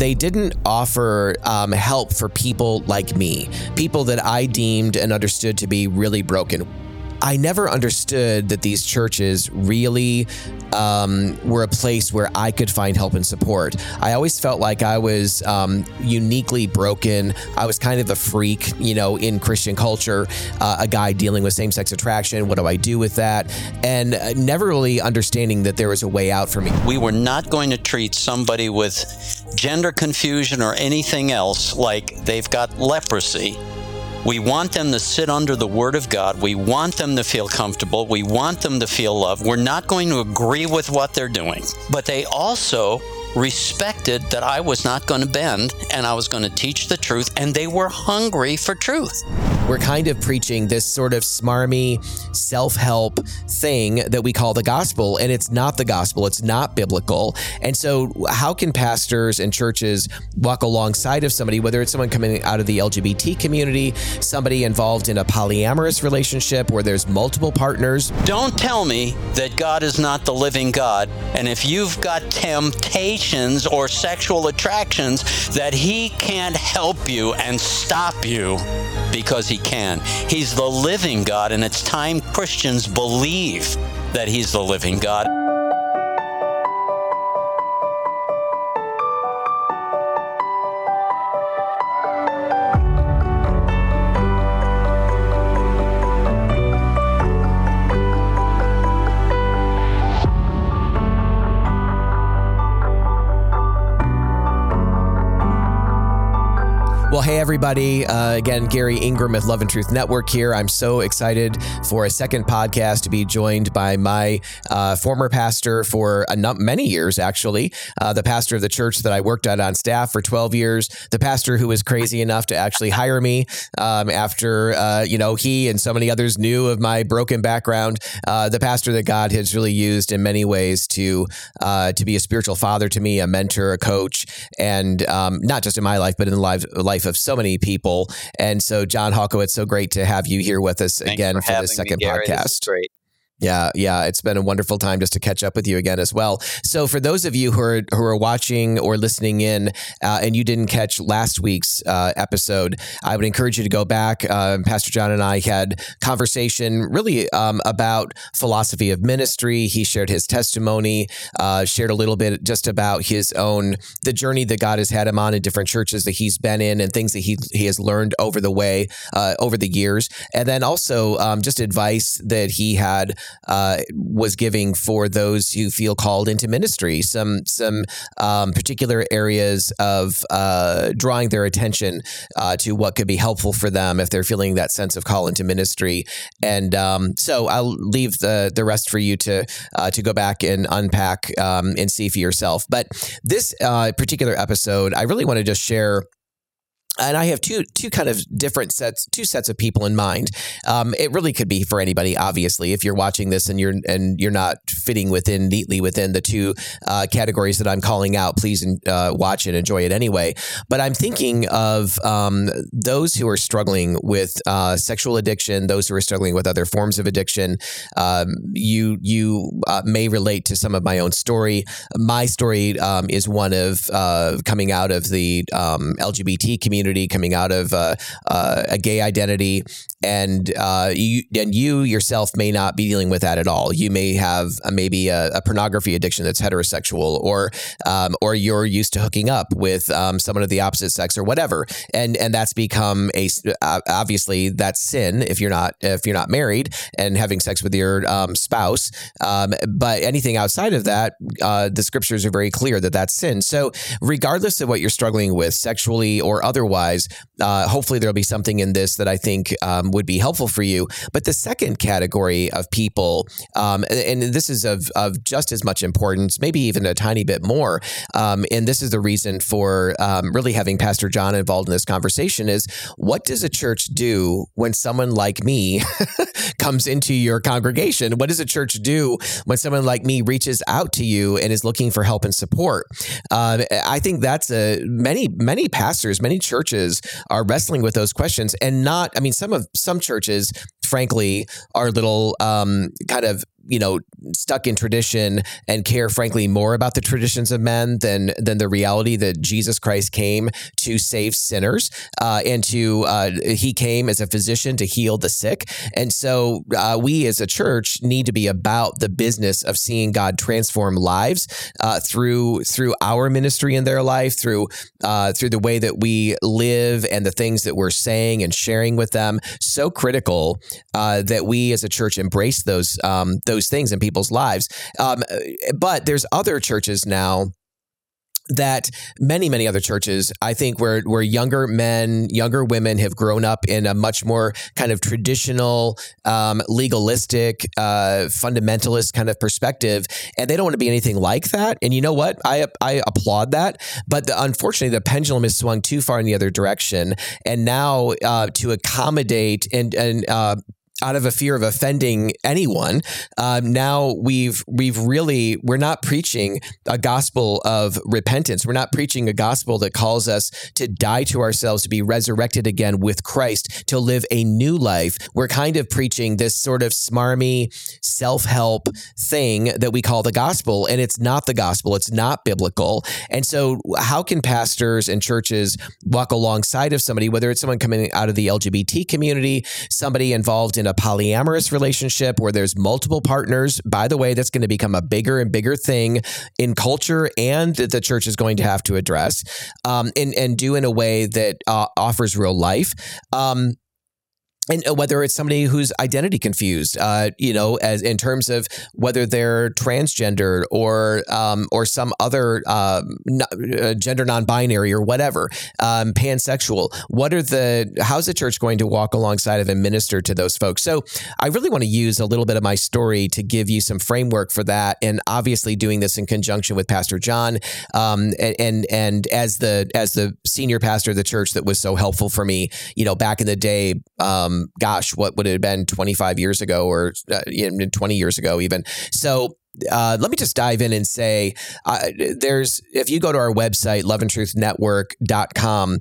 they didn't offer um, help for people like me, people that I deemed and understood to be really broken. I never understood that these churches really um, were a place where I could find help and support. I always felt like I was um, uniquely broken. I was kind of a freak, you know, in Christian culture, uh, a guy dealing with same sex attraction. What do I do with that? And uh, never really understanding that there was a way out for me. We were not going to treat somebody with gender confusion or anything else like they've got leprosy we want them to sit under the Word of God. We want them to feel comfortable. We want them to feel loved. We're not going to agree with what they're doing, but they also respected that I was not going to bend and I was going to teach the truth, and they were hungry for truth. We're kind of preaching this sort of smarmy self help thing that we call the gospel, and it's not the gospel. It's not biblical. And so, how can pastors and churches walk alongside of somebody, whether it's someone coming out of the LGBT community, somebody involved in a polyamorous relationship where there's multiple partners? Don't tell me that God is not the living God. And if you've got temptations or sexual attractions, that He can't help you and stop you because He can. He's the living God, and it's time Christians believe that He's the living God. Well, hey, everybody. Uh, again, Garry Ingraham with Love and Truth Network here. I'm so excited for a second podcast to be joined by my uh, former pastor for a many years, actually, uh, the pastor of the church that I worked at on staff for 12 years, the pastor who was crazy enough to actually hire me um, after, uh, you know, he and so many others knew of my broken background, uh, the pastor that God has really used in many ways to, uh, to be a spiritual father to me, a mentor, a coach, and um, not just in my life, but in the life, life of so many people. And so, John Hawkowitz, so great to have you here with us Thanks again for, for the second me, podcast. great. Yeah, yeah, it's been a wonderful time just to catch up with you again as well. So, for those of you who are who are watching or listening in, uh, and you didn't catch last week's uh, episode, I would encourage you to go back. Uh, Pastor John and I had conversation really um, about philosophy of ministry. He shared his testimony, uh, shared a little bit just about his own the journey that God has had him on in different churches that he's been in, and things that he he has learned over the way uh, over the years, and then also um, just advice that he had uh, was giving for those who feel called into ministry. Some some um, particular areas of uh, drawing their attention uh, to what could be helpful for them if they're feeling that sense of call into ministry. And um, so I'll leave the the rest for you to uh, to go back and unpack um, and see for yourself. But this uh, particular episode, I really want to just share and I have two two kind of different sets, two sets of people in mind. Um, it really could be for anybody, obviously. If you're watching this and you're and you're not fitting within neatly within the two uh, categories that I'm calling out, please uh, watch and enjoy it anyway. But I'm thinking of um, those who are struggling with uh, sexual addiction, those who are struggling with other forms of addiction. Um, you you uh, may relate to some of my own story. My story um, is one of uh, coming out of the um, LGBT community community, coming out of uh, uh, a gay identity, and uh, you and you yourself may not be dealing with that at all. You may have a, maybe a, a, pornography addiction that's heterosexual, or um, or you're used to hooking up with um, someone of the opposite sex or whatever, and and that's become a obviously that's sin if you're not if you're not married and having sex with your um, spouse. Um, but anything outside of that, uh, the scriptures are very clear that that's sin. So regardless of what you're struggling with sexually or otherwise, uh, hopefully there'll be something in this that I think um, would be helpful for you. But the second category of people, um, and, this is of, of just as much importance, maybe even a tiny bit more, um, and this is the reason for um, really having Pastor John involved in this conversation is what does a church do when someone like me comes into your congregation? What does a church do when someone like me reaches out to you and is looking for help and support? Um, I think that's a many many pastors, many churches are wrestling with those questions, and not. I mean, some of some churches, frankly, are little um, kind of you know, stuck in tradition and care, frankly, more about the traditions of men than than the reality that Jesus Christ came to save sinners uh, and to uh, he came as a physician to heal the sick. And so uh, we as a church need to be about the business of seeing God transform lives uh, through through our ministry in their life, through uh, through the way that we live and the things that we're saying and sharing with them. So critical uh, that we as a church embrace those um, those things in people's lives. Um, but there's other churches now that many many other churches i think where where younger men younger women have grown up in a much more kind of traditional um, legalistic uh, fundamentalist kind of perspective and they don't want to be anything like that. And you know what? I i applaud that. But the, unfortunately the pendulum has swung too far in the other direction. And now uh, to accommodate and and uh, out of a fear of offending anyone. Um, now we've we've really we're not preaching a gospel of repentance. We're not preaching a gospel that calls us to die to ourselves, to be resurrected again with Christ, to live a new life. We're kind of preaching this sort of smarmy self help thing that we call the gospel, and it's not the gospel. It's not biblical. And so, how can pastors and churches walk alongside of somebody, whether it's someone coming out of the LGBT community, somebody involved in a polyamorous relationship where there's multiple partners. By the way, that's going to become a bigger and bigger thing in culture and that the church is going to have to address um, and, and do in a way that uh, offers real life. Um, and uh, whether it's somebody who's identity confused, uh, you know, as in terms of whether they're transgender or um, or some other um, uh, gender non-binary or whatever, um, pansexual. What are the? How's the church going to walk alongside of and minister to those folks? So I really want to use a little bit of my story to give you some framework for that, and obviously doing this in conjunction with Pastor John, um, and, and and as the as the senior pastor of the church that was so helpful for me, you know, back in the day. Um, gosh, what would it have been 25 years ago or uh, 20 years ago, even? So uh, let me just dive in and say uh, there's if you go to our website loveandtruthnetwork.com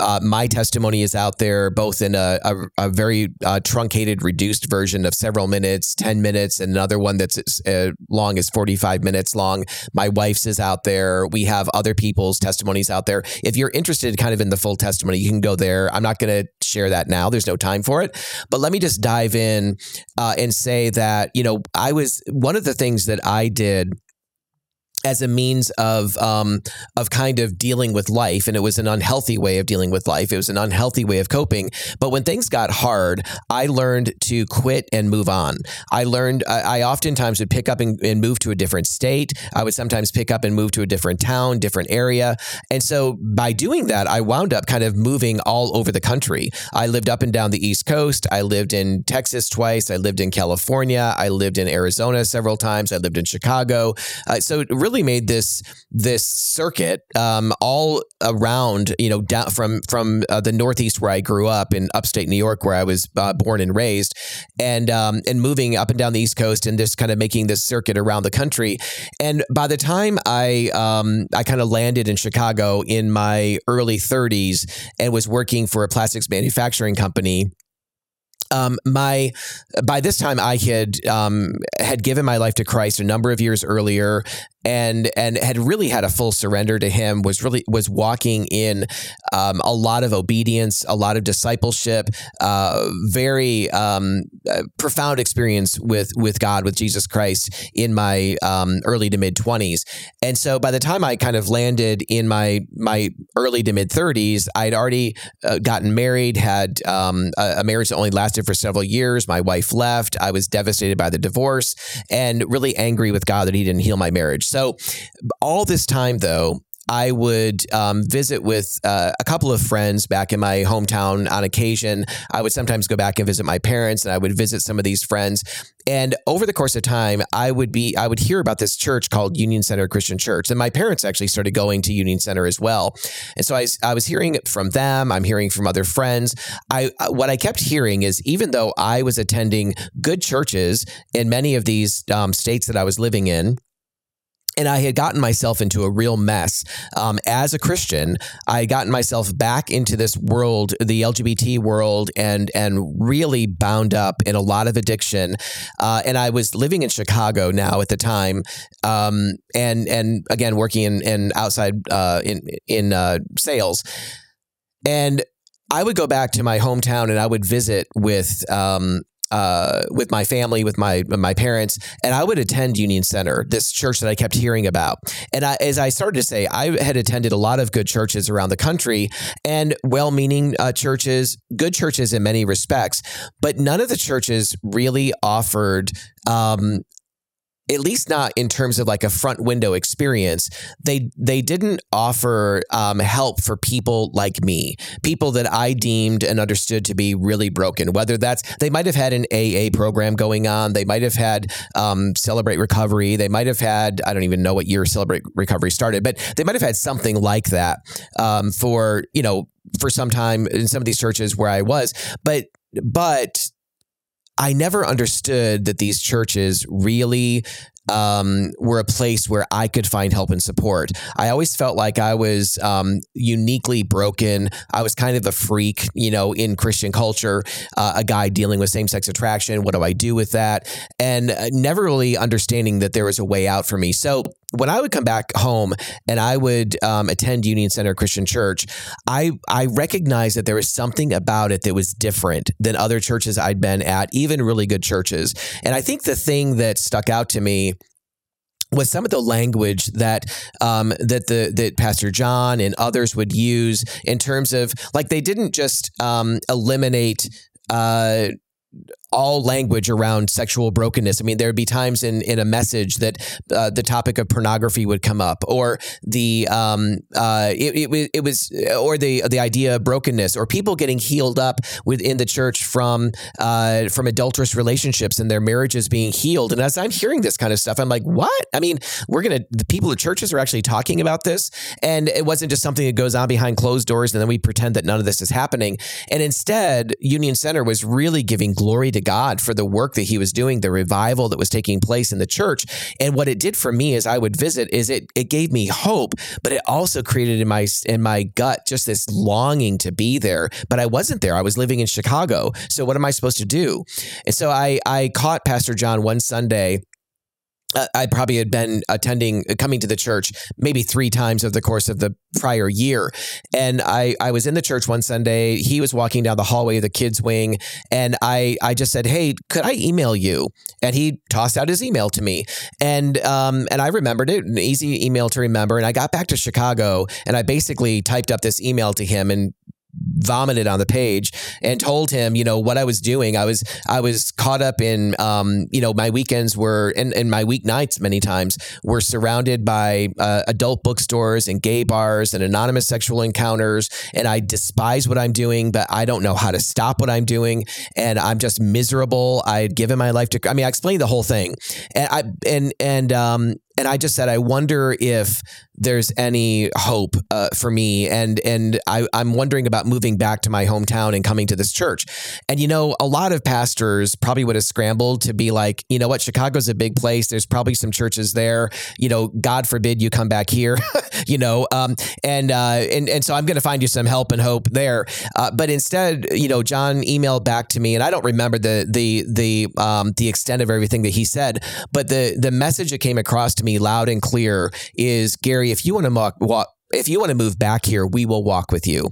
uh, my testimony is out there both in a, a, a very uh, truncated reduced version of several minutes 10 minutes and another one that's as uh, long as 45 minutes long. My wife's is out there. We have other people's testimonies out there. If you're interested kind of in the full testimony you can go there. I'm not going to share that now. There's no time for it. But let me just dive in uh, and say that you know i was one of the things that that I did as a means of um, of kind of dealing with life, and it was an unhealthy way of dealing with life. It was an unhealthy way of coping. But when things got hard, I learned to quit and move on. I learned I, I oftentimes would pick up and, and, move to a different state. I would sometimes pick up and move to a different town, different area, and so by doing that, I wound up kind of moving all over the country. I lived up and down the East Coast. I lived in Texas twice. I lived in California. I lived in Arizona several times. I lived in Chicago. Uh, so really really made this this circuit um, all around, you know, down from from uh, the Northeast where I grew up in upstate New York, where I was uh, born and raised, and um, and moving up and down the East Coast, and just kind of making this circuit around the country. And by the time I um, I kind of landed in Chicago in my early 30s and was working for a plastics manufacturing company um, my by this time I had um, had given my life to Christ a number of years earlier, and and had really had a full surrender to him was really was walking in um, a lot of obedience a lot of discipleship uh, very um, uh, profound experience with with God with Jesus Christ in my um, early to mid 20s and so by the time I kind of landed in my my early to mid 30s I'd already uh, gotten married had um, a, a marriage that only lasted for several years. My wife left. I was devastated by the divorce and really angry with God that he didn't heal my marriage so all this time, though, I would um, visit with uh, a couple of friends back in my hometown on occasion. I would sometimes go back and visit my parents, and I would visit some of these friends. And over the course of time, I would be I would hear about this church called Union Center Christian Church, and my parents actually started going to Union Center as well. And so I, I was hearing from them. I'm hearing from other friends. I what I kept hearing is even though I was attending good churches in many of these um, states that I was living in and I had gotten myself into a real mess. Um, as a Christian, I had gotten myself back into this world, the LGBT world, and and really bound up in a lot of addiction. Uh, and I was living in Chicago now at the time, um, and and again working in, in outside uh, in in uh, sales, and I would go back to my hometown and I would visit with um, uh, with my family, with my my parents, and I would attend Union Center, this church that I kept hearing about. And I, as I started to say, I had attended a lot of good churches around the country and well-meaning uh, churches, good churches in many respects, but none of the churches really offered um, at least not in terms of like a front window experience they they didn't offer um, help for people like me people that i deemed and understood to be really broken whether that's they might have had an aa program going on they might have had um, celebrate recovery they might have had i don't even know what year celebrate recovery started but they might have had something like that um, for you know for some time in some of these churches where i was but but I never understood that these churches really um, were a place where I could find help and support. I always felt like I was um, uniquely broken. I was kind of a freak, you know, in Christian culture, uh, a guy dealing with same sex attraction. What do I do with that? And uh, never really understanding that there was a way out for me. So when I would come back home and I would um, attend Union Center Christian Church, I I recognized that there was something about it that was different than other churches I'd been at, even really good churches. And I think the thing that stuck out to me was some of the language that um, that the that Pastor John and others would use in terms of like they didn't just um, eliminate. Uh, all language around sexual brokenness. I mean, there would be times in in a message that uh, the topic of pornography would come up, or the um, uh, it, it, it, was, or the the idea of brokenness, or people getting healed up within the church from uh, from adulterous relationships and their marriages being healed. And as I'm hearing this kind of stuff, I'm like, what? I mean, we're gonna the people at churches are actually talking about this, and it wasn't just something that goes on behind closed doors, and then we pretend that none of this is happening. And instead, Union Center was really giving glory to God for the work that he was doing, the revival that was taking place in the church. And what it did for me as I would visit is it it gave me hope, but it also created in my in my gut just this longing to be there. But I wasn't there. I was living in Chicago. So what am I supposed to do? And so I I caught Pastor John one Sunday I probably had been attending, uh, coming to the church maybe three times over the course of the prior year. And I, I was in the church one Sunday. He was walking down the hallway of the kids' wing. And I, I just said, Hey, could I email you? And he tossed out his email to me. And, um, and I remembered it, an easy email to remember. And I got back to Chicago and I basically typed up this email to him and vomited on the page and told him, you know, what I was doing. I was I was caught up in um, you know, my weekends were and, and my weeknights many times were surrounded by uh, adult bookstores and gay bars and anonymous sexual encounters and I despise what I'm doing, but I don't know how to stop what I'm doing and I'm just miserable. I would given my life to I mean, I explained the whole thing. And I and and um and I just said, I wonder if there's any hope uh, for me, and and I, I'm wondering about moving back to my hometown and coming to this church. And you know, a lot of pastors probably would have scrambled to be like, you know what, Chicago's a big place. There's probably some churches there. You know, God forbid you come back here. you know, um, and uh, and and so I'm going to find you some help and hope there. Uh, but instead, you know, John emailed back to me, and I don't remember the the the um, the extent of everything that he said, but the the message that came across to me loud and clear is Garry, if you want to walk, if you want to move back here, we will walk with you.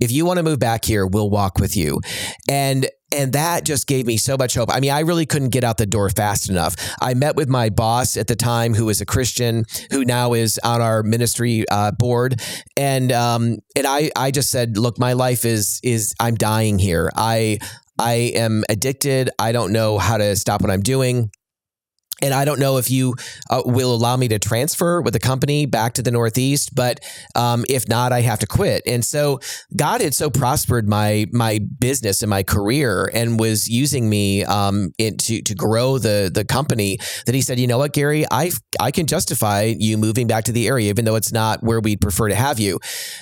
If you want to move back here, we'll walk with you. And and that just gave me so much hope. I mean, I really couldn't get out the door fast enough. I met with my boss at the time, who was a Christian, who now is on our ministry uh, board, and um, and I I just said, look, my life is is I'm dying here. I I am addicted. I don't know how to stop what I'm doing. And I don't know if you uh, will allow me to transfer with the company back to the Northeast, but um, if not, I have to quit. And so God had so prospered my my business and my career, and was using me um, in, to to grow the the company that He said, you know what, Garry, I I can justify you moving back to the area, even though it's not where we'd prefer to have you.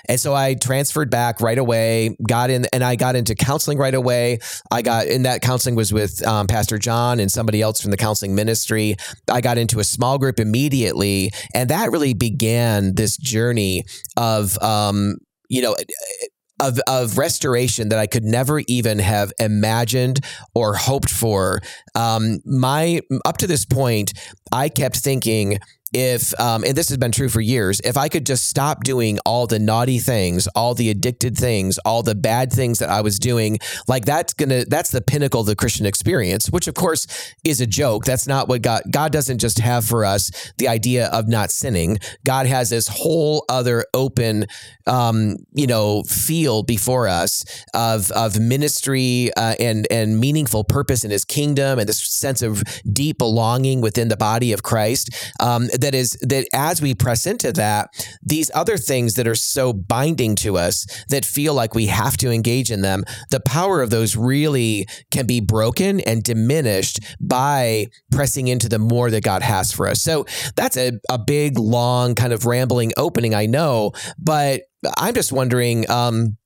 And so I transferred back right away, got in, and I got into counseling right away. I got, and that counseling was with um, Pastor John and somebody else from the counseling ministry I got into a small group immediately, and that really began this journey of, um, you know, of, of restoration that I could never even have imagined or hoped for. Um, my up to this point, I kept thinking if um, and this has been true for years if i could just stop doing all the naughty things all the addicted things all the bad things that i was doing like that's gonna that's the pinnacle of the christian experience which of course is a joke. That's not what god god doesn't just have for us the idea of not sinning. God has this whole other open um, you know field before us of of ministry uh, and and meaningful purpose in his kingdom and this sense of deep belonging within the body of christ. Um, that is that as we press into that, these other things that are so binding to us that feel like we have to engage in them, the power of those really can be broken and diminished by pressing into the more that God has for us. So that's a, a big, long, kind of rambling opening, I know, but I'm just wondering, um,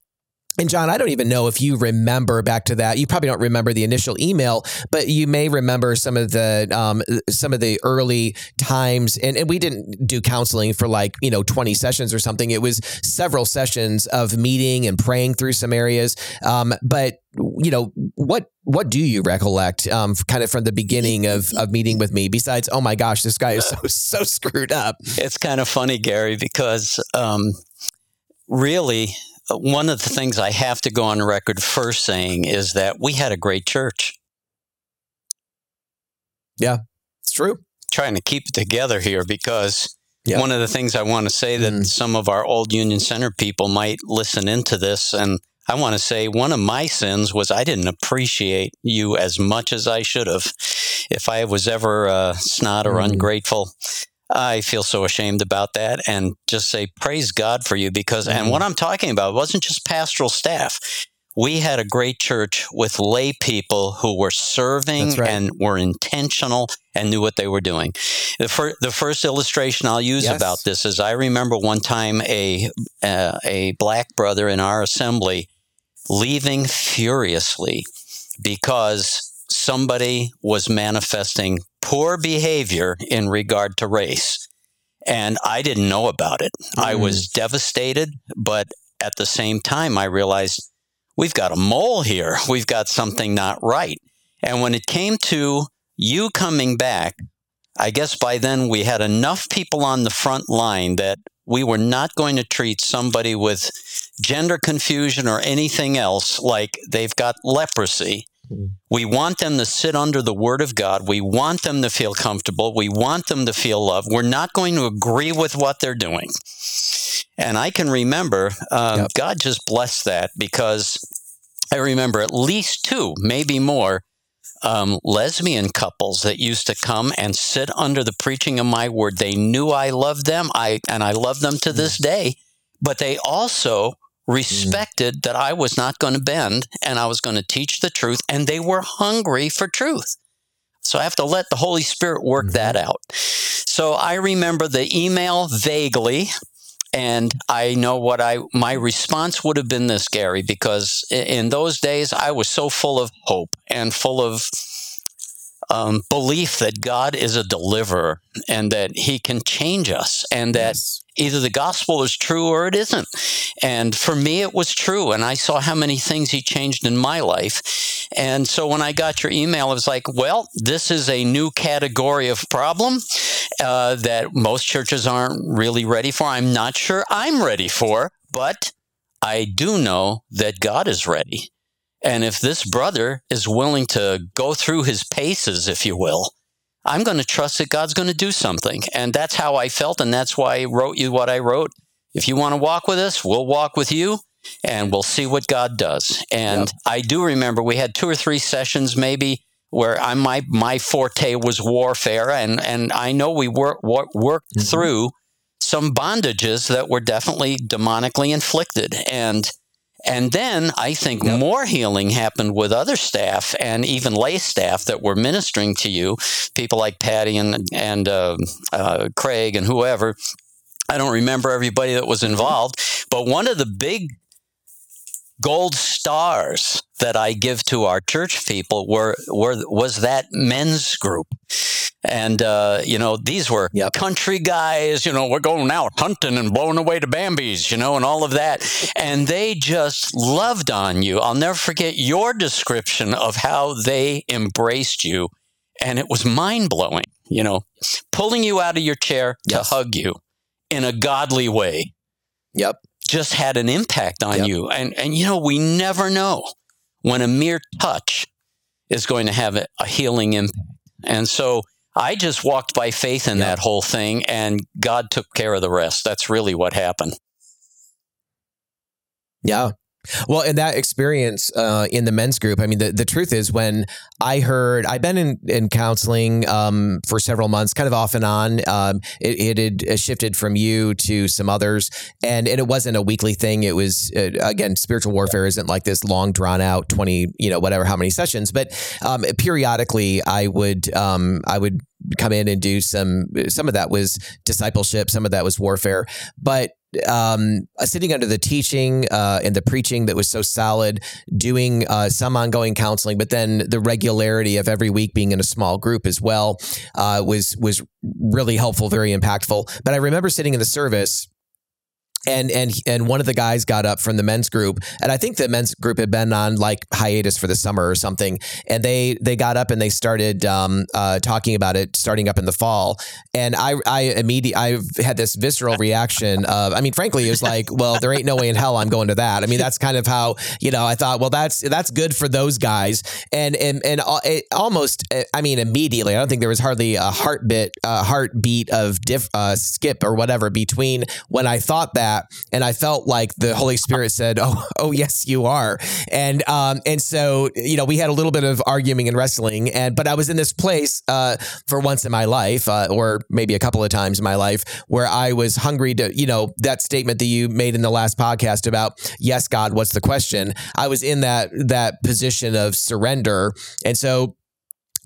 and John, I don't even know if you remember back to that. You probably don't remember the initial email, but you may remember some of the um, some of the early times. And, and we didn't do counseling for like you know twenty sessions or something. It was several sessions of meeting and praying through some areas. Um, but you know what what do you recollect um, kind of from the beginning of, of meeting with me besides oh my gosh this guy is so so screwed up it's kind of funny garry because um, really one of the things I have to go on record first saying is that we had a great church. Yeah, it's true. Trying to keep it together here because yeah. one of the things I want to say that mm. some of our old Union Center people might listen into this and I want to say one of my sins was I didn't appreciate you as much as I should have. If I was ever uh, snot or mm. ungrateful, I feel so ashamed about that and just say, praise God for you because, mm-hmm. and what I'm talking about wasn't just pastoral staff. We had a great church with lay people who were serving right. and were intentional and knew what they were doing. The, fir- the first illustration I'll use yes. about this is I remember one time a, uh, a black brother in our assembly leaving furiously because somebody was manifesting poor behavior in regard to race. And I didn't know about it. Mm. I was devastated, but at the same time, I realized we've got a mole here. We've got something not right. And when it came to you coming back, I guess by then we had enough people on the front line that we were not going to treat somebody with gender confusion or anything else like they've got leprosy we want them to sit under the Word of God. We want them to feel comfortable. We want them to feel loved. We're not going to agree with what they're doing. And I can remember um, yep. God just blessed that because I remember at least two, maybe more, um, lesbian couples that used to come and sit under the preaching of my word. They knew I loved them, I and I love them to this day. But they also respected mm. that I was not going to bend and I was going to teach the truth, and they were hungry for truth. So I have to let the Holy Spirit work mm-hmm. that out. So I remember the email vaguely, and I know what I my response would have been this, Garry, because in those days I was so full of hope and full of um, belief that God is a deliverer and that He can change us, and that yes. either the gospel is true or it isn't. And for me, it was true, and I saw how many things He changed in my life. And so when I got your email, I was like, "Well, this is a new category of problem uh, that most churches aren't really ready for. I'm not sure I'm ready for, but." I do know that God is ready and if this brother is willing to go through his paces, if you will, I'm going to trust that God's going to do something. And that's how I felt. And that's why I wrote you what I wrote. If you want to walk with us, we'll walk with you and we'll see what God does. And yep. I do remember we had two or three sessions maybe where I my my forte was warfare and and I know we work, work, worked mm-hmm. through some bondages that were definitely demonically inflicted and and then I think yep. more healing happened with other staff and even lay staff that were ministering to you, people like Patty and, and uh, uh, Craig and whoever. I don't remember everybody that was involved, but one of the big gold stars that I give to our church people were, were was that men's group. And, uh, you know, these were Yep. country guys, you know, we're going out hunting and blowing away the Bambies, you know, and all of that. And they just loved on you. I'll never forget your description of how they embraced you. And it was mind blowing, you know, pulling you out of your chair to hug you in a godly way Yep. just had an impact on Yep. you. And, and, you know, we never know when a mere touch is going to have a healing impact. And so I just walked by faith in Yeah. that whole thing, and God took care of the rest. That's really what happened. Yeah. Well, in that experience uh, in the men's group, I mean, the, the truth is when I heard, I've been in, in counseling um, for several months, kind of off and on. Um, it, it had shifted from you to some others, and, and it wasn't a weekly thing. It was, uh, again, spiritual warfare isn't like this long, drawn out 20, you know, whatever, how many sessions, but um, periodically I would, um, I would come in and do some, some of that was discipleship, some of that was warfare, but um, uh, sitting under the teaching uh, and the preaching that was so solid, doing uh, some ongoing counseling, but then the regularity of every week being in a small group as well uh, was was really helpful, very impactful. But I remember sitting in the service. And and and one of the guys got up from the men's group, and I think the men's group had been on like hiatus for the summer or something. And they they got up and they started um, uh, talking about it starting up in the fall. And I I immediately I had this visceral reaction of I mean, frankly, it was like, well, there ain't no way in hell I'm going to that. I mean, that's kind of how you know I thought. Well, that's that's good for those guys. And and and it almost I mean immediately. I don't think there was hardly a heartbeat uh, heartbeat of diff, uh, skip or whatever between when I thought that and I felt like the Holy Spirit said, "Oh, oh yes, you are." And um and so you know we had a little bit of arguing and wrestling, and but I was in this place uh for once in my life, uh, or maybe a couple of times in my life, where I was hungry to you know that statement that you made in the last podcast about yes, God, what's the question? I was in that that position of surrender, and so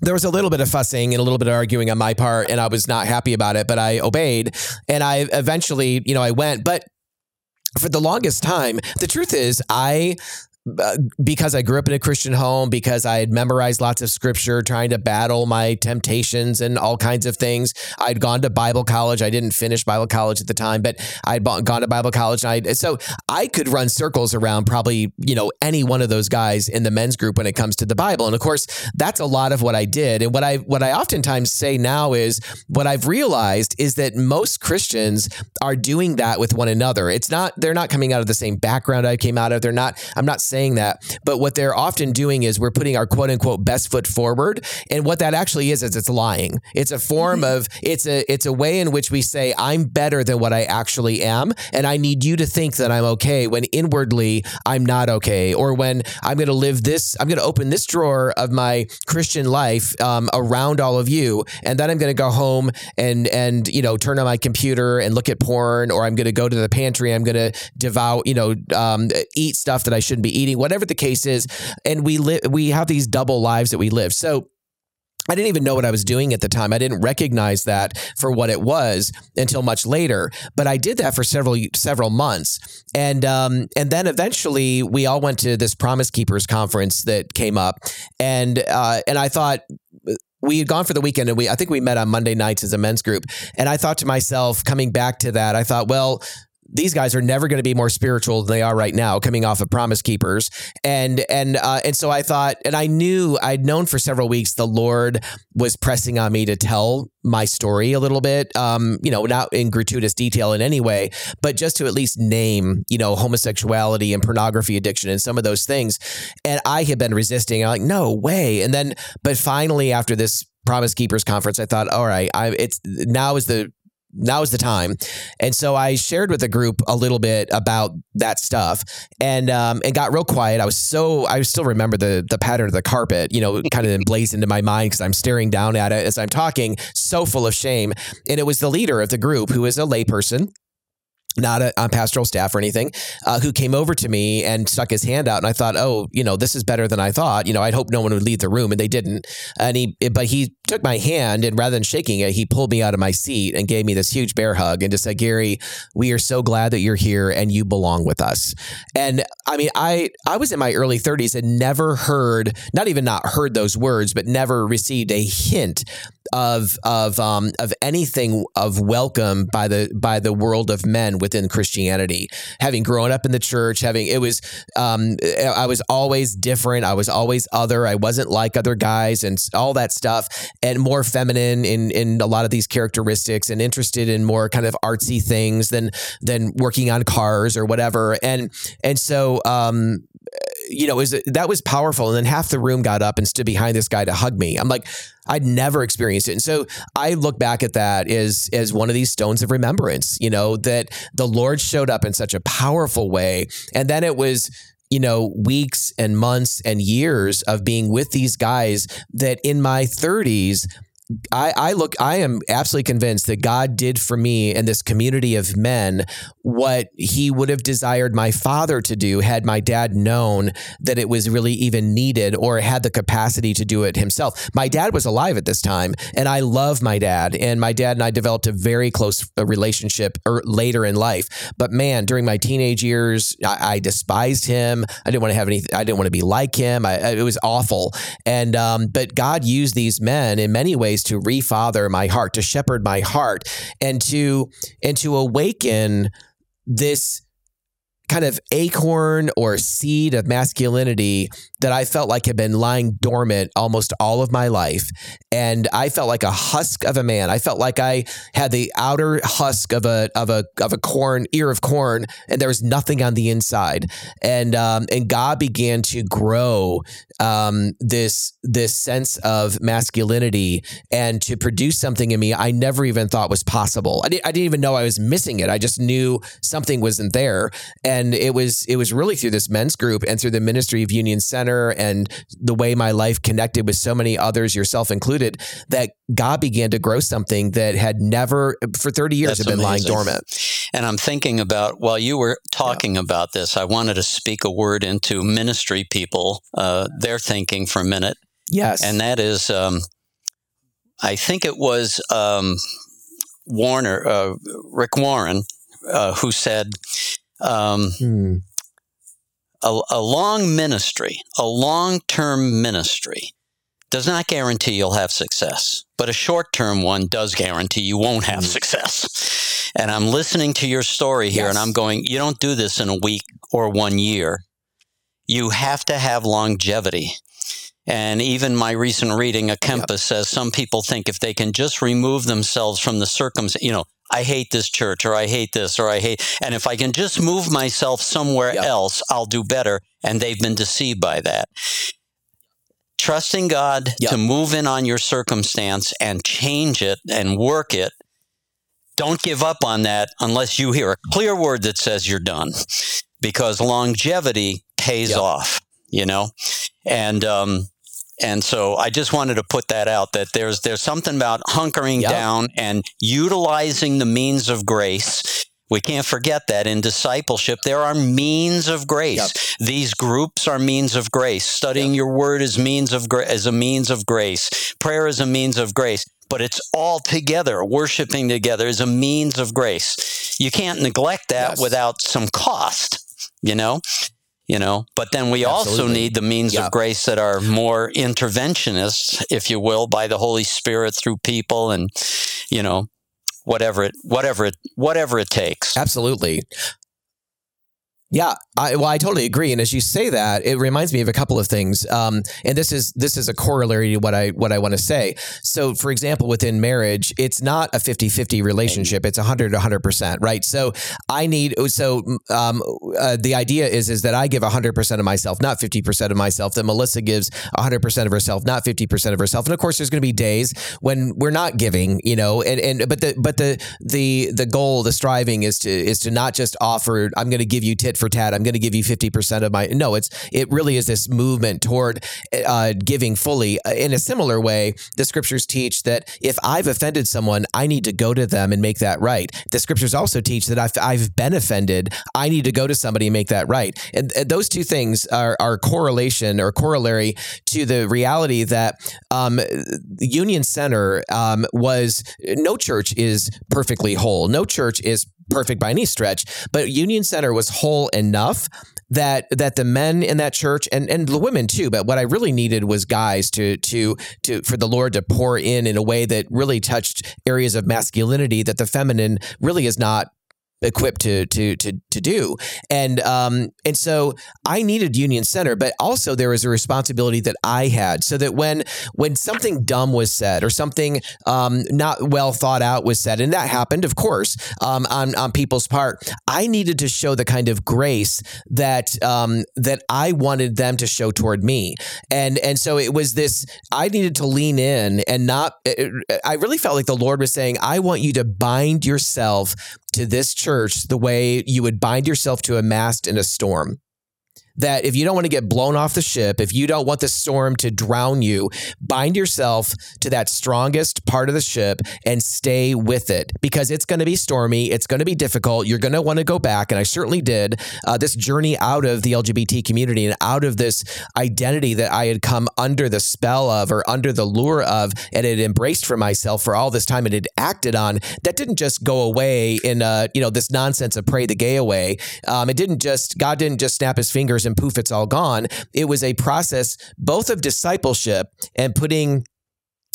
there was a little bit of fussing and a little bit of arguing on my part and I was not happy about it, but I obeyed and I eventually, you know, I went, but for the longest time, the truth is I Uh, because I grew up in a Christian home, because I had memorized lots of scripture, trying to battle my temptations and all kinds of things. I'd gone to Bible college. I didn't finish Bible college at the time, but I'd gone to Bible college. And I, so I could run circles around probably, you know, any one of those guys in the men's group when it comes to the Bible. And of course, that's a lot of what I did. And what I, what I oftentimes say now is what I've realized is that most Christians are doing that with one another. It's not, they're not coming out of the same background I came out of. They're not, I'm not saying that, but what they're often doing is we're putting our quote unquote best foot forward. And what that actually is, is it's lying. It's a form of, it's a, it's a way in which we say, I'm better than what I actually am. And I need you to think that I'm okay when inwardly I'm not okay. Or when I'm going to live this, I'm going to open this drawer of my Christian life um, around all of you. And then I'm going to go home and, and, you know, turn on my computer and look at porn, or I'm going to go to the pantry. I'm going to devout, you know, um, eat stuff that I shouldn't be eating, whatever the case is. And we live, we have these double lives that we live. So, I didn't even know what I was doing at the time. I didn't recognize that for what it was until much later. But I did that for several several months, and um, and then eventually we all went to this Promise Keepers conference that came up, and uh, and I thought we had gone for the weekend and we I think we met on Monday nights as a men's group, and I thought to myself, coming back to that, I thought, well these guys are never going to be more spiritual than they are right now, coming off of Promise Keepers, and and uh, and so I thought, and I knew I'd known for several weeks the Lord was pressing on me to tell my story a little bit, um, you know, not in gratuitous detail in any way, but just to at least name, you know, homosexuality and pornography addiction and some of those things, and I had been resisting. I'm like, no way, and then, but finally after this Promise Keepers conference, I thought, all right, I it's now is the now is the time. And so I shared with the group a little bit about that stuff and um, and got real quiet. I was so I still remember the the pattern of the carpet, you know, kind of emblazoned into my mind because I'm staring down at it as I'm talking, so full of shame. And it was the leader of the group who is a layperson not a, on pastoral staff or anything, uh, who came over to me and stuck his hand out, and I thought, oh, you know, this is better than I thought. You know, I'd hope no one would leave the room, and they didn't. And he, but he took my hand, and rather than shaking it, he pulled me out of my seat and gave me this huge bear hug, and just said, Garry, we are so glad that you're here, and you belong with us. And I mean, I I was in my early 30s and never heard, not even not heard those words, but never received a hint of of um, of anything of welcome by the by the world of men within Christianity. Having grown up in the church, having it was um, I was always different. I was always other. I wasn't like other guys and all that stuff, and more feminine in in a lot of these characteristics, and interested in more kind of artsy things than than working on cars or whatever. And and so um, you know, is that was powerful. And then half the room got up and stood behind this guy to hug me. I'm like, I'd never experienced it. And so I look back at that as as one of these stones of remembrance, you know, that the Lord showed up in such a powerful way. And then it was you know, weeks and months and years of being with these guys that in my 30s, I, I look, I am absolutely convinced that God did for me and this community of men what he would have desired my father to do had my dad known that it was really even needed or had the capacity to do it himself. My dad was alive at this time, and I love my dad. And my dad and I developed a very close uh, relationship er, later in life. But man, during my teenage years, I, I despised him. I didn't want to have any. I didn't want to be like him. I, it was awful. And um, but God used these men in many ways to refather my heart, to shepherd my heart, and to and to awaken this kind of acorn or seed of masculinity that I felt like had been lying dormant almost all of my life. And I felt like a husk of a man. I felt like I had the outer husk of a of a of a corn ear of corn, and there was nothing on the inside. And um, and God began to grow um, this this sense of masculinity and to produce something in me I never even thought was possible. I, I didn't even know I was missing it. I just knew something wasn't there. And it was it was really through this men's group and through the ministry of Union Center and the way my life connected with so many others, yourself included, that God began to grow something that had never for 30 years That's had been amazing. lying dormant. And I'm thinking about while you were talking yeah. about this, I wanted to speak a word into ministry people, uh, their thinking for a minute. Yes. And that is um, I think it was um, Warner, uh, Rick Warren, uh, who said, um, hmm. A, a long ministry, a long term ministry, does not guarantee you'll have success, but a short term one does guarantee you won't have hmm. success. And I'm listening to your story here yes. and I'm going, you don't do this in a week or one year. You have to have longevity. And even my recent reading, a Kempis yep. says some people think if they can just remove themselves from the circumstance, you know, I hate this church or I hate this or I hate, and if I can just move myself somewhere yep. else, I'll do better. And they've been deceived by that. Trusting God yep. to move in on your circumstance and change it and work it. Don't give up on that unless you hear a clear word that says you're done because longevity pays yep. off, you know? And, um, and so I just wanted to put that out that there's there's something about hunkering yep. down and utilizing the means of grace. We can't forget that in discipleship there are means of grace. Yep. These groups are means of grace. Studying yep. your word is means of gra- as a means of grace. Prayer is a means of grace but it's all together. Worshiping together is a means of grace. You can't neglect that yes. without some cost, you know? You know but then we Absolutely. also need the means yeah. of grace that are more interventionist if you will by the holy spirit through people and you know whatever it whatever it whatever it takes Absolutely. Yeah, I, well, I totally agree. And as you say that, it reminds me of a couple of things. Um, and this is this is a corollary to what I what I want to say. So, for example, within marriage, it's not a 50-50 relationship; it's 100 100 percent, right? So, I need so um, uh, the idea is is that I give 100 percent of myself, not 50 percent of myself. That Melissa gives 100 percent of herself, not 50 percent of herself. And of course, there's going to be days when we're not giving, you know. And and but the but the the the goal, the striving is to is to not just offer. I'm going to give you tit for tat. I'm going to give you 50% of my. No, it's it really is this movement toward uh, giving fully. Uh, in a similar way, the scriptures teach that if I've offended someone, I need to go to them and make that right. The scriptures also teach that if I've been offended, I need to go to somebody and make that right. And, and those two things are, are correlation or corollary to the reality that um, Union Center um, was no church is perfectly whole. No church is perfect by any stretch, but Union Center was whole enough that that the men in that church and and the women too but what i really needed was guys to to to for the lord to pour in in a way that really touched areas of masculinity that the feminine really is not equipped to to to to do. And um and so I needed Union Center but also there was a responsibility that I had so that when when something dumb was said or something um not well thought out was said and that happened of course um on on people's part I needed to show the kind of grace that um that I wanted them to show toward me. And and so it was this I needed to lean in and not I really felt like the Lord was saying I want you to bind yourself to this church the way you would bind yourself to a mast in a storm that if you don't want to get blown off the ship, if you don't want the storm to drown you, bind yourself to that strongest part of the ship and stay with it because it's going to be stormy. It's going to be difficult. You're going to want to go back. And I certainly did. Uh, this journey out of the LGBT community and out of this identity that I had come under the spell of or under the lure of and had embraced for myself for all this time and had acted on, that didn't just go away in, uh, you know, this nonsense of pray the gay away. Um, it didn't just, God didn't just snap his fingers and poof, it's all gone. It was a process both of discipleship and putting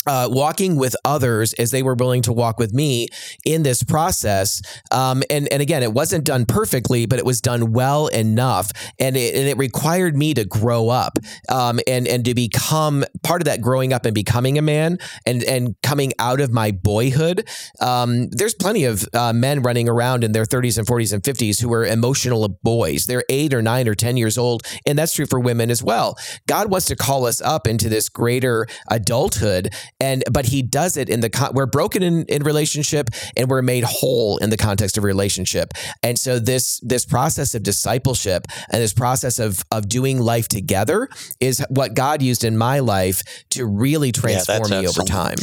uh, walking with others as they were willing to walk with me in this process. Um, and, and again, it wasn't done perfectly, but it was done well enough. And it, and it required me to grow up um, and, and to become part of that growing up and becoming a man and, and coming out of my boyhood. Um, there's plenty of uh, men running around in their 30s and 40s and 50s who are emotional boys. They're eight or nine or 10 years old. And that's true for women as well. God wants to call us up into this greater adulthood and but he does it in the con- we're broken in, in relationship and we're made whole in the context of relationship. And so this this process of discipleship and this process of of doing life together is what god used in my life to really transform yeah, me over time.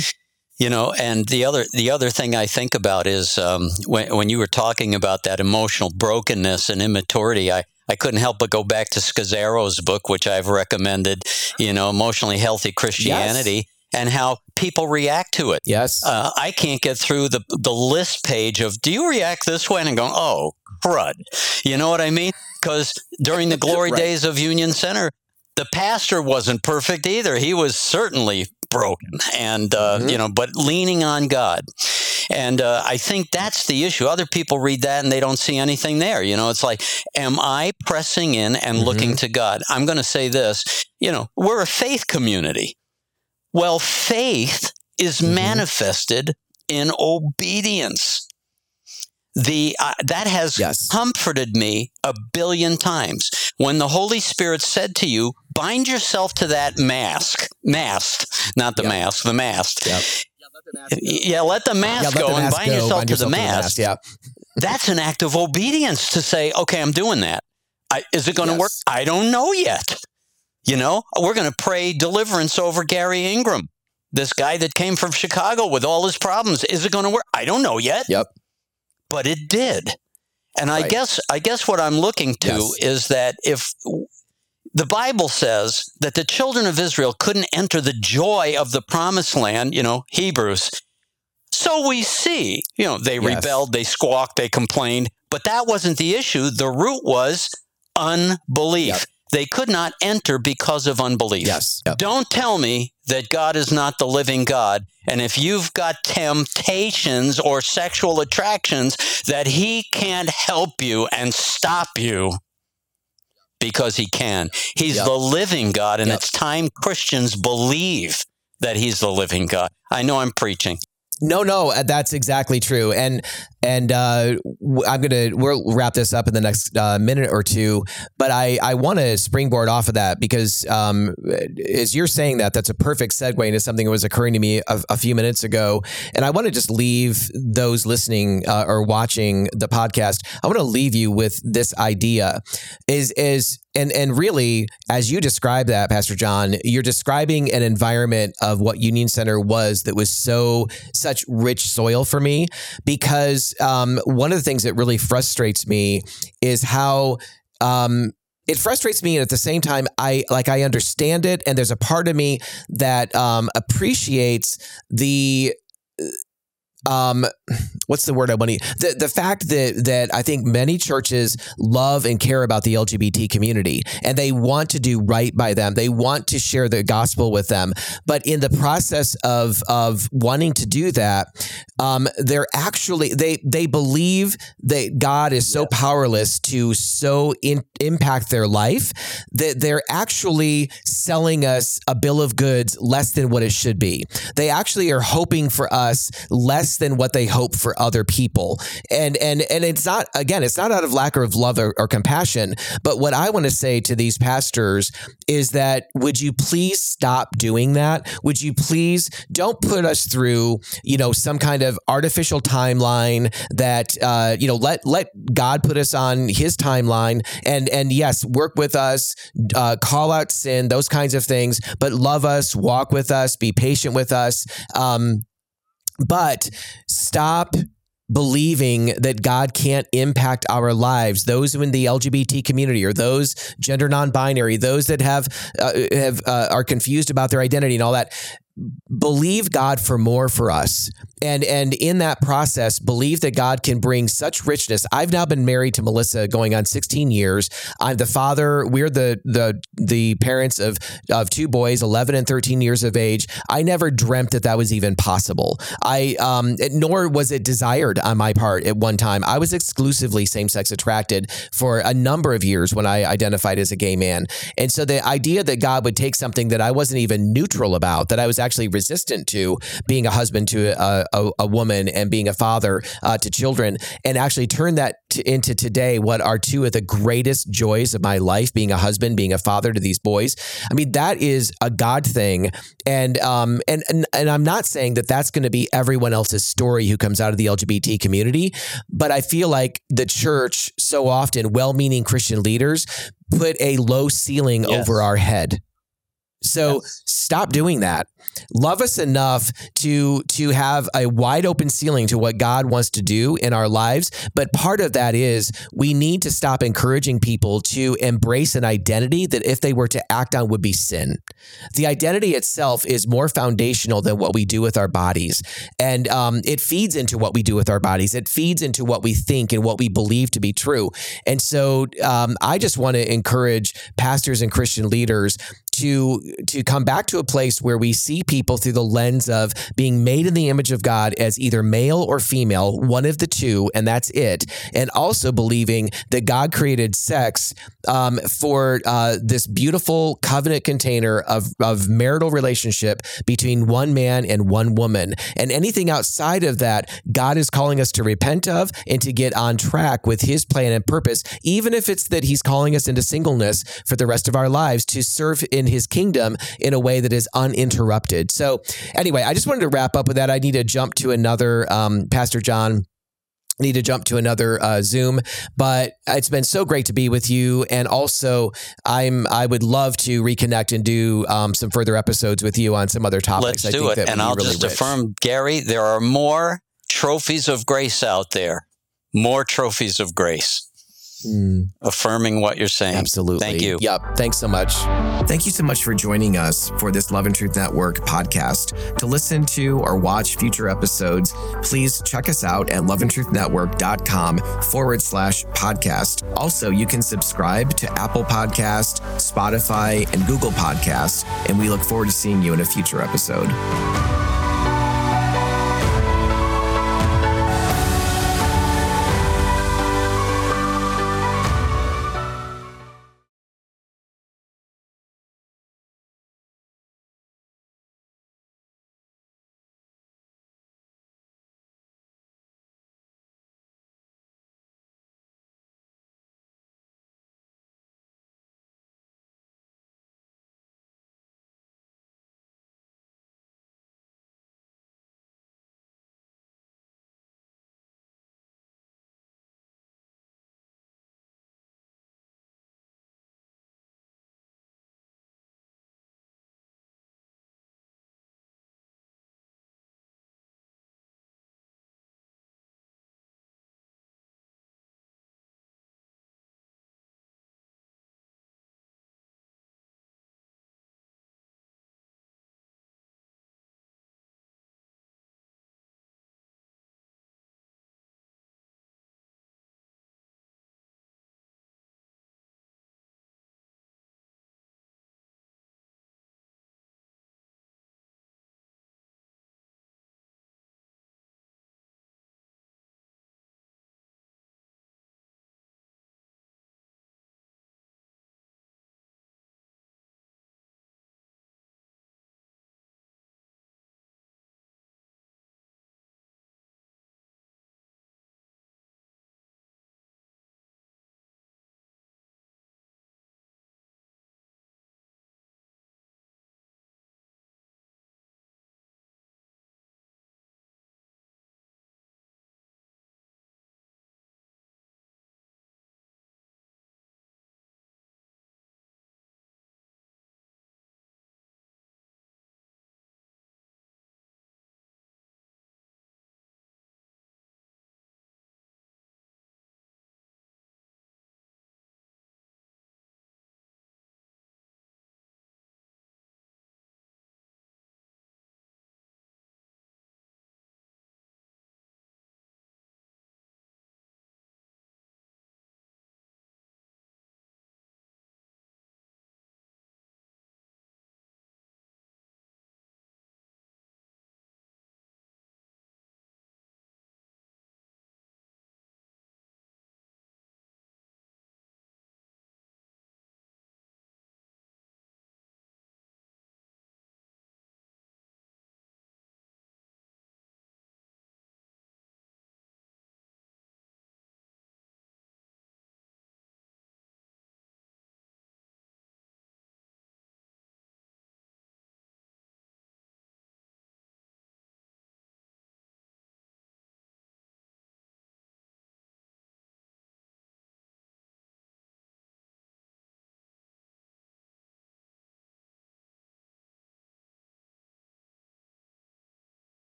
You know and the other the other thing i think about is um, when, when you were talking about that emotional brokenness and immaturity i I couldn't help but go back to Scazzero's book, which I've recommended, you know, Emotionally Healthy Christianity. Yes and how people react to it. Yes. Uh, I can't get through the, the list page of, do you react this way? And going, oh, crud. You know what I mean? Because during the glory right. days of Union Center, the pastor wasn't perfect either. He was certainly broken and, uh, mm-hmm. you know, but leaning on God. And uh, I think that's the issue. Other people read that and they don't see anything there. You know, it's like, am I pressing in and mm-hmm. looking to God? I'm going to say this, you know, we're a faith community. Well, faith is mm-hmm. manifested in obedience. The uh, that has yes. comforted me a billion times when the Holy Spirit said to you, "Bind yourself to that mask, mast, not the yep. mask, the mast." Yep. Yeah, let the mask yeah, go and bind go, yourself bind to yourself the mast. To the mast. Yeah. That's an act of obedience to say, okay, I'm doing that. I, is it going to yes. work? I don't know yet. You know, we're going to pray deliverance over Garry Ingraham, this guy that came from Chicago with all his problems. Is it going to work? I don't know yet. Yep. But it did. And right. I guess I guess what I'm looking to yes. is that if the Bible says that the children of Israel couldn't enter the joy of the promised land, you know, Hebrews. So we see, you know, they yes. rebelled, they squawked, they complained, but that wasn't the issue. The root was unbelief. Yep. They could not enter because of unbelief. Yes. Yep. Don't tell me that God is not the living God. And if you've got temptations or sexual attractions, that He can't help you and stop you because He can. He's yep. the living God, and yep. it's time Christians believe that He's the living God. I know I'm preaching. No, no, uh, that's exactly true. And And uh, I'm gonna we'll wrap this up in the next uh, minute or two. But I I want to springboard off of that because um, as you're saying that, that's a perfect segue into something that was occurring to me a, a few minutes ago. And I want to just leave those listening uh, or watching the podcast. I want to leave you with this idea: is is and and really as you describe that pastor john you're describing an environment of what union center was that was so such rich soil for me because um, one of the things that really frustrates me is how um, it frustrates me and at the same time i like i understand it and there's a part of me that um, appreciates the um, what's the word I want to the the fact that that I think many churches love and care about the LGBT community and they want to do right by them. They want to share the gospel with them, but in the process of of wanting to do that, um, they're actually they they believe that God is so powerless to so in, impact their life that they're actually selling us a bill of goods less than what it should be. They actually are hoping for us less less than what they hope for other people. And and and it's not again, it's not out of lack of love or, or compassion. But what I want to say to these pastors is that would you please stop doing that? Would you please don't put us through, you know, some kind of artificial timeline that uh, you know, let let God put us on his timeline and and yes, work with us, uh, call out sin, those kinds of things, but love us, walk with us, be patient with us. Um, but stop believing that God can't impact our lives. Those in the LGBT community or those gender non-binary, those that have uh, have uh, are confused about their identity and all that believe God for more for us. And and in that process, believe that God can bring such richness. I've now been married to Melissa going on 16 years. I'm the father, we're the the the parents of of two boys, 11 and 13 years of age. I never dreamt that that was even possible. I um nor was it desired on my part at one time. I was exclusively same-sex attracted for a number of years when I identified as a gay man. And so the idea that God would take something that I wasn't even neutral about, that I was actually resistant to being a husband to a, a, a woman and being a father uh, to children, and actually turn that to, into today what are two of the greatest joys of my life being a husband, being a father to these boys. I mean, that is a God thing. And, um, and, and, and I'm not saying that that's going to be everyone else's story who comes out of the LGBT community, but I feel like the church so often, well meaning Christian leaders, put a low ceiling yes. over our head. So yes. stop doing that. Love us enough to to have a wide open ceiling to what God wants to do in our lives. But part of that is we need to stop encouraging people to embrace an identity that if they were to act on would be sin. The identity itself is more foundational than what we do with our bodies. And um, it feeds into what we do with our bodies. It feeds into what we think and what we believe to be true. And so um, I just want to encourage pastors and Christian leaders to to come back to a place where we see people through the lens of being made in the image of God as either male or female, one of the two, and that's it. And also believing that God created sex um, for uh, this beautiful covenant container of, of marital relationship between one man and one woman. And anything outside of that, God is calling us to repent of and to get on track with his plan and purpose, even if it's that he's calling us into singleness for the rest of our lives to serve in his kingdom in a way that is uninterrupted. So, anyway, I just wanted to wrap up with that. I need to jump to another um, Pastor John need to jump to another uh, zoom but it's been so great to be with you and also i'm i would love to reconnect and do um, some further episodes with you on some other topics let's do it and i'll really just rich. affirm garry there are more trophies of grace out there more trophies of grace mm. affirming what you're saying. Absolutely. Thank you. Yep. Thanks so much. Thank you so much for joining us for this Love and Truth Network podcast. To listen to or watch future episodes, please check us out at loveandtruthnetwork.com forward slash podcast. Also, you can subscribe to Apple Podcast, Spotify, and Google Podcast, and we look forward to seeing you in a future episode.